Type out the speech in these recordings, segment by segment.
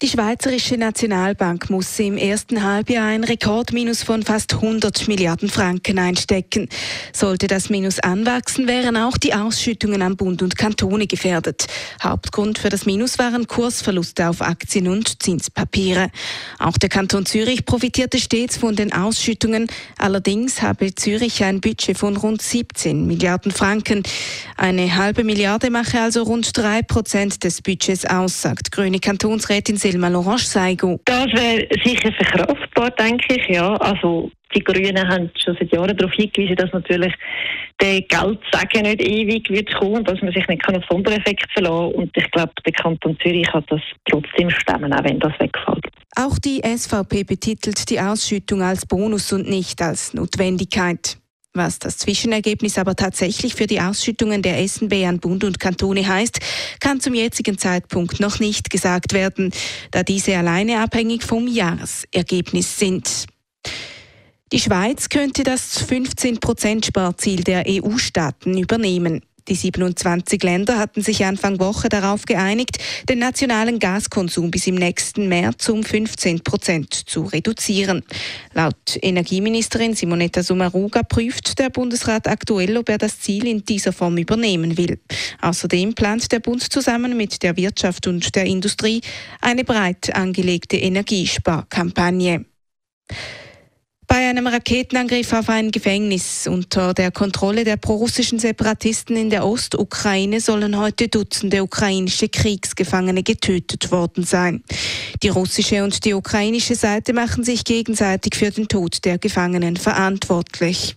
Die Schweizerische Nationalbank muss im ersten Halbjahr ein Rekordminus von fast 100 Milliarden Franken einstecken. Sollte das Minus anwachsen, wären auch die Ausschüttungen an Bund und Kantone gefährdet. Hauptgrund für das Minus waren Kursverluste auf Aktien und Zinspapiere. Auch der Kanton Zürich profitierte stets von den Ausschüttungen. Allerdings habe Zürich ein Budget von rund 17 Milliarden Franken. Eine halbe Milliarde mache also rund drei Prozent des Budgets aus, sagt grüne Kantonsrätin Selma Lorange Seigo. Das wäre sicher verkraftbar, denke ich, ja. Also die Grünen haben schon seit Jahren darauf hingewiesen, dass natürlich der Geldsegen nicht ewig wird kommen, dass man sich nicht auf Sondereffekt verlassen kann. Und ich glaube, der Kanton Zürich hat das trotzdem stemmen, auch wenn das wegfällt. Auch die SVP betitelt die Ausschüttung als Bonus und nicht als Notwendigkeit. Was das Zwischenergebnis aber tatsächlich für die Ausschüttungen der SNB an Bund und Kantone heißt, kann zum jetzigen Zeitpunkt noch nicht gesagt werden, da diese alleine abhängig vom Jahresergebnis sind. Die Schweiz könnte das 15-Prozent-Sparziel der EU-Staaten übernehmen. Die 27 Länder hatten sich Anfang Woche darauf geeinigt, den nationalen Gaskonsum bis im nächsten März um 15 Prozent zu reduzieren. Laut Energieministerin Simonetta Sommaruga prüft der Bundesrat aktuell, ob er das Ziel in dieser Form übernehmen will. Außerdem plant der Bund zusammen mit der Wirtschaft und der Industrie eine breit angelegte Energiesparkampagne. Bei einem Raketenangriff auf ein Gefängnis unter der Kontrolle der prorussischen Separatisten in der Ostukraine sollen heute Dutzende ukrainische Kriegsgefangene getötet worden sein. Die russische und die ukrainische Seite machen sich gegenseitig für den Tod der Gefangenen verantwortlich.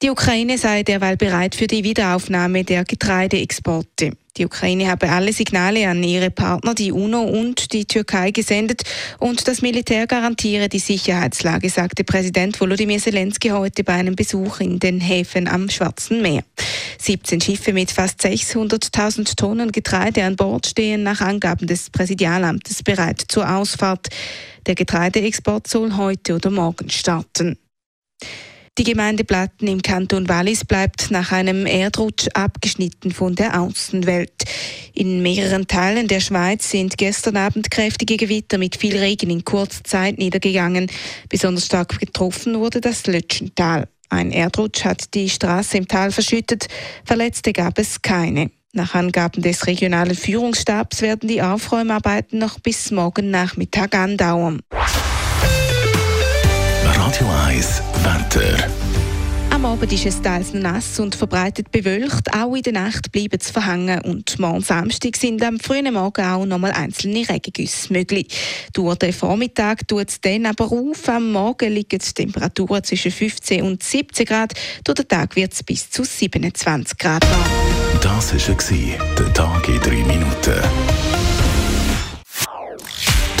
Die Ukraine sei derweil bereit für die Wiederaufnahme der Getreideexporte. Die Ukraine habe alle Signale an ihre Partner, die UNO und die Türkei gesendet und das Militär garantiere die Sicherheitslage, sagte Präsident Volodymyr Zelensky heute bei einem Besuch in den Häfen am Schwarzen Meer. 17 Schiffe mit fast 600.000 Tonnen Getreide an Bord stehen nach Angaben des Präsidialamtes bereit zur Ausfahrt. Der Getreideexport soll heute oder morgen starten. Die Gemeinde Platten im Kanton Wallis bleibt nach einem Erdrutsch abgeschnitten von der Außenwelt. In mehreren Teilen der Schweiz sind gestern Abend kräftige Gewitter mit viel Regen in kurzer Zeit niedergegangen. Besonders stark getroffen wurde das Lötschental. Ein Erdrutsch hat die Straße im Tal verschüttet. Verletzte gab es keine. Nach Angaben des regionalen Führungsstabs werden die Aufräumarbeiten noch bis morgen Nachmittag andauern. Radio 1 Wetter. Am Abend ist es teils nass und verbreitet bewölkt. Auch in der Nacht bleiben es verhangen. Und morgen Samstag sind am frühen Morgen auch noch mal einzelne Regengüsse möglich. Durch den Vormittag tut es dann aber auf. Am Morgen liegen die Temperaturen zwischen 15 und 17 Grad. Durch den Tag wird es bis zu 27 Grad warm. Das war der Tag in 3 Minuten.